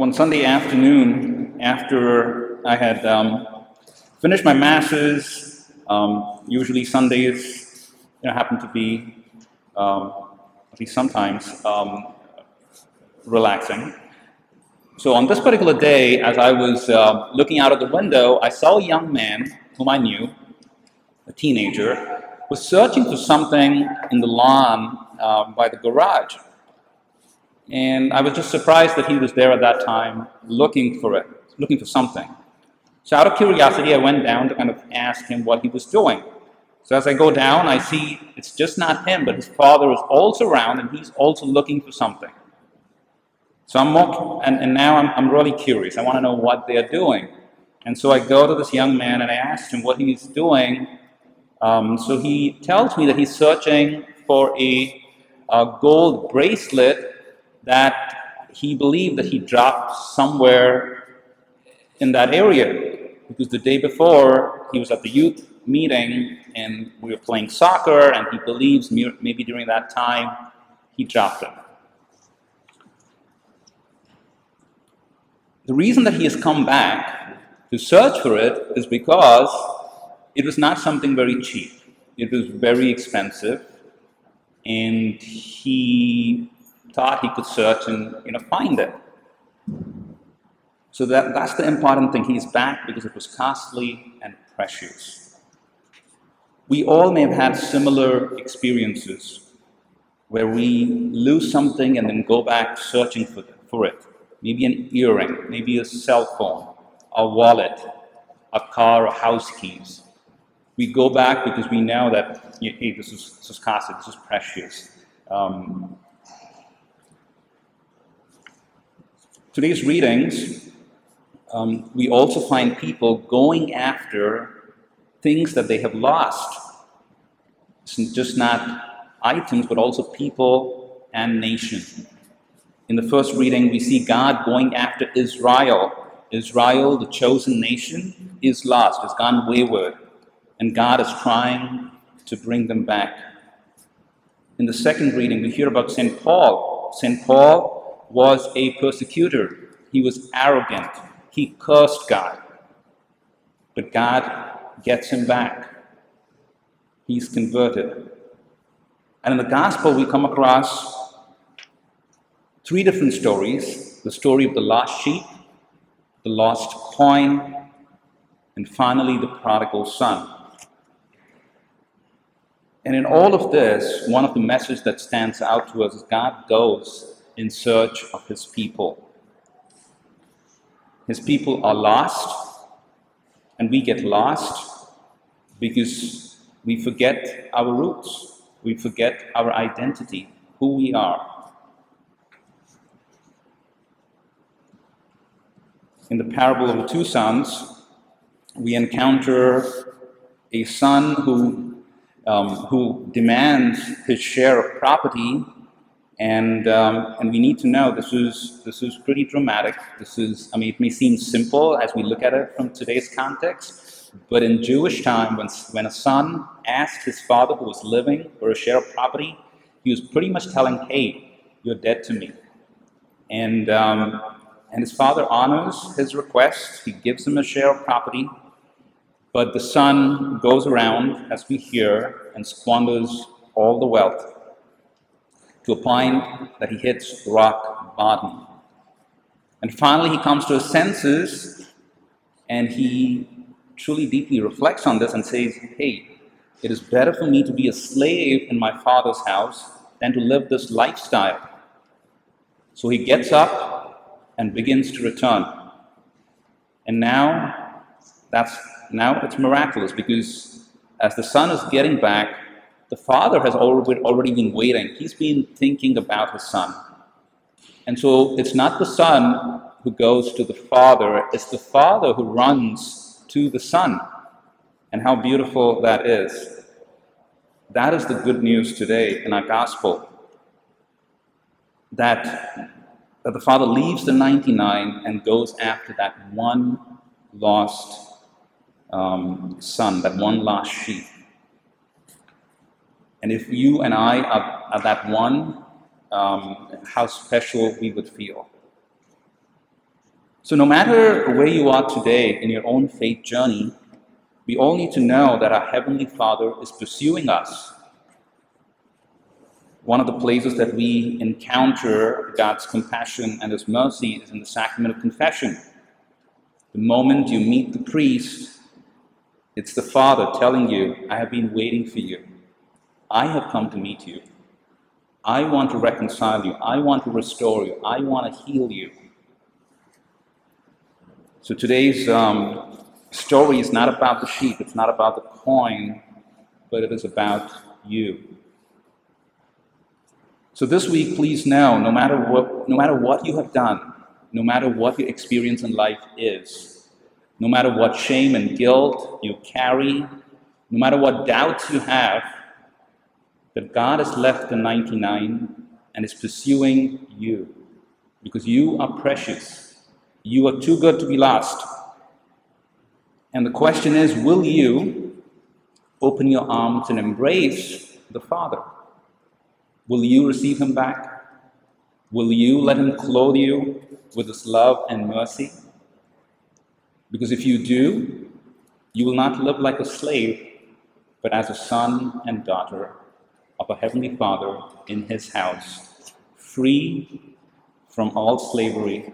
one Sunday afternoon, after I had um, finished my masses, um, usually Sundays you know, happen to be, um, at least sometimes, um, relaxing. So on this particular day, as I was uh, looking out of the window, I saw a young man whom I knew, a teenager, was searching for something in the lawn uh, by the garage. And I was just surprised that he was there at that time looking for it, looking for something. So, out of curiosity, I went down to kind of ask him what he was doing. So, as I go down, I see it's just not him, but his father is also around and he's also looking for something. So, I'm more, and, and now I'm, I'm really curious. I want to know what they're doing. And so I go to this young man and I ask him what he's doing. Um, so he tells me that he's searching for a, a gold bracelet that he believed that he dropped somewhere in that area because the day before he was at the youth meeting and we were playing soccer and he believes maybe during that time he dropped it. The reason that he has come back to search for it is because it was not something very cheap. It was very expensive and he thought he could search and you know find it. So that, that's the important thing. He's back because it was costly and precious. We all may have had similar experiences where we lose something and then go back searching for, for it. Maybe an earring, maybe a cell phone, a wallet, a car, or house keys. We go back because we know that, hey, this is, this is costly, this is precious. Um, today's readings, um, we also find people going after things that they have lost. It's just not items, but also people and nation. In the first reading, we see God going after Israel. Israel, the chosen nation, is lost, has gone wayward, and God is trying to bring them back. In the second reading, we hear about St. Paul. St. Paul was a persecutor. He was arrogant. He cursed God. But God gets him back. He's converted. And in the gospel, we come across three different stories the story of the lost sheep, the lost coin, and finally the prodigal son. And in all of this, one of the messages that stands out to us is God goes in search of his people. His people are lost, and we get lost because we forget our roots, we forget our identity, who we are. In the parable of the two sons, we encounter a son who, um, who demands his share of property and, um, and we need to know this is, this is pretty dramatic. This is, I mean, it may seem simple as we look at it from today's context, but in Jewish time, when, when a son asked his father who was living for a share of property, he was pretty much telling, hey, you're dead to me. And, um, and his father honors his request. He gives him a share of property, but the son goes around, as we hear, and squanders all the wealth to a point that he hits rock bottom. And finally, he comes to his senses and he truly deeply reflects on this and says, Hey, it is better for me to be a slave in my father's house than to live this lifestyle. So he gets up and begins to return. And now, that's now it's miraculous because as the son is getting back, the father has already been waiting. He's been thinking about his son. And so it's not the son who goes to the father, it's the father who runs to the son. And how beautiful that is. That is the good news today in our gospel. That, that the father leaves the 99 and goes after that one lost um, son, that one lost sheep. And if you and I are, are that one, um, how special we would feel. So, no matter where you are today in your own faith journey, we all need to know that our Heavenly Father is pursuing us. One of the places that we encounter God's compassion and His mercy is in the sacrament of confession. The moment you meet the priest, it's the Father telling you, I have been waiting for you. I have come to meet you. I want to reconcile you. I want to restore you. I want to heal you. So today's um, story is not about the sheep, it's not about the coin, but it is about you. So this week, please know, no matter what, no matter what you have done, no matter what your experience in life is, no matter what shame and guilt you carry, no matter what doubts you have, that God has left the 99 and is pursuing you because you are precious. You are too good to be lost. And the question is will you open your arms and embrace the Father? Will you receive Him back? Will you let Him clothe you with His love and mercy? Because if you do, you will not live like a slave, but as a son and daughter of a Heavenly Father in His house, free from all slavery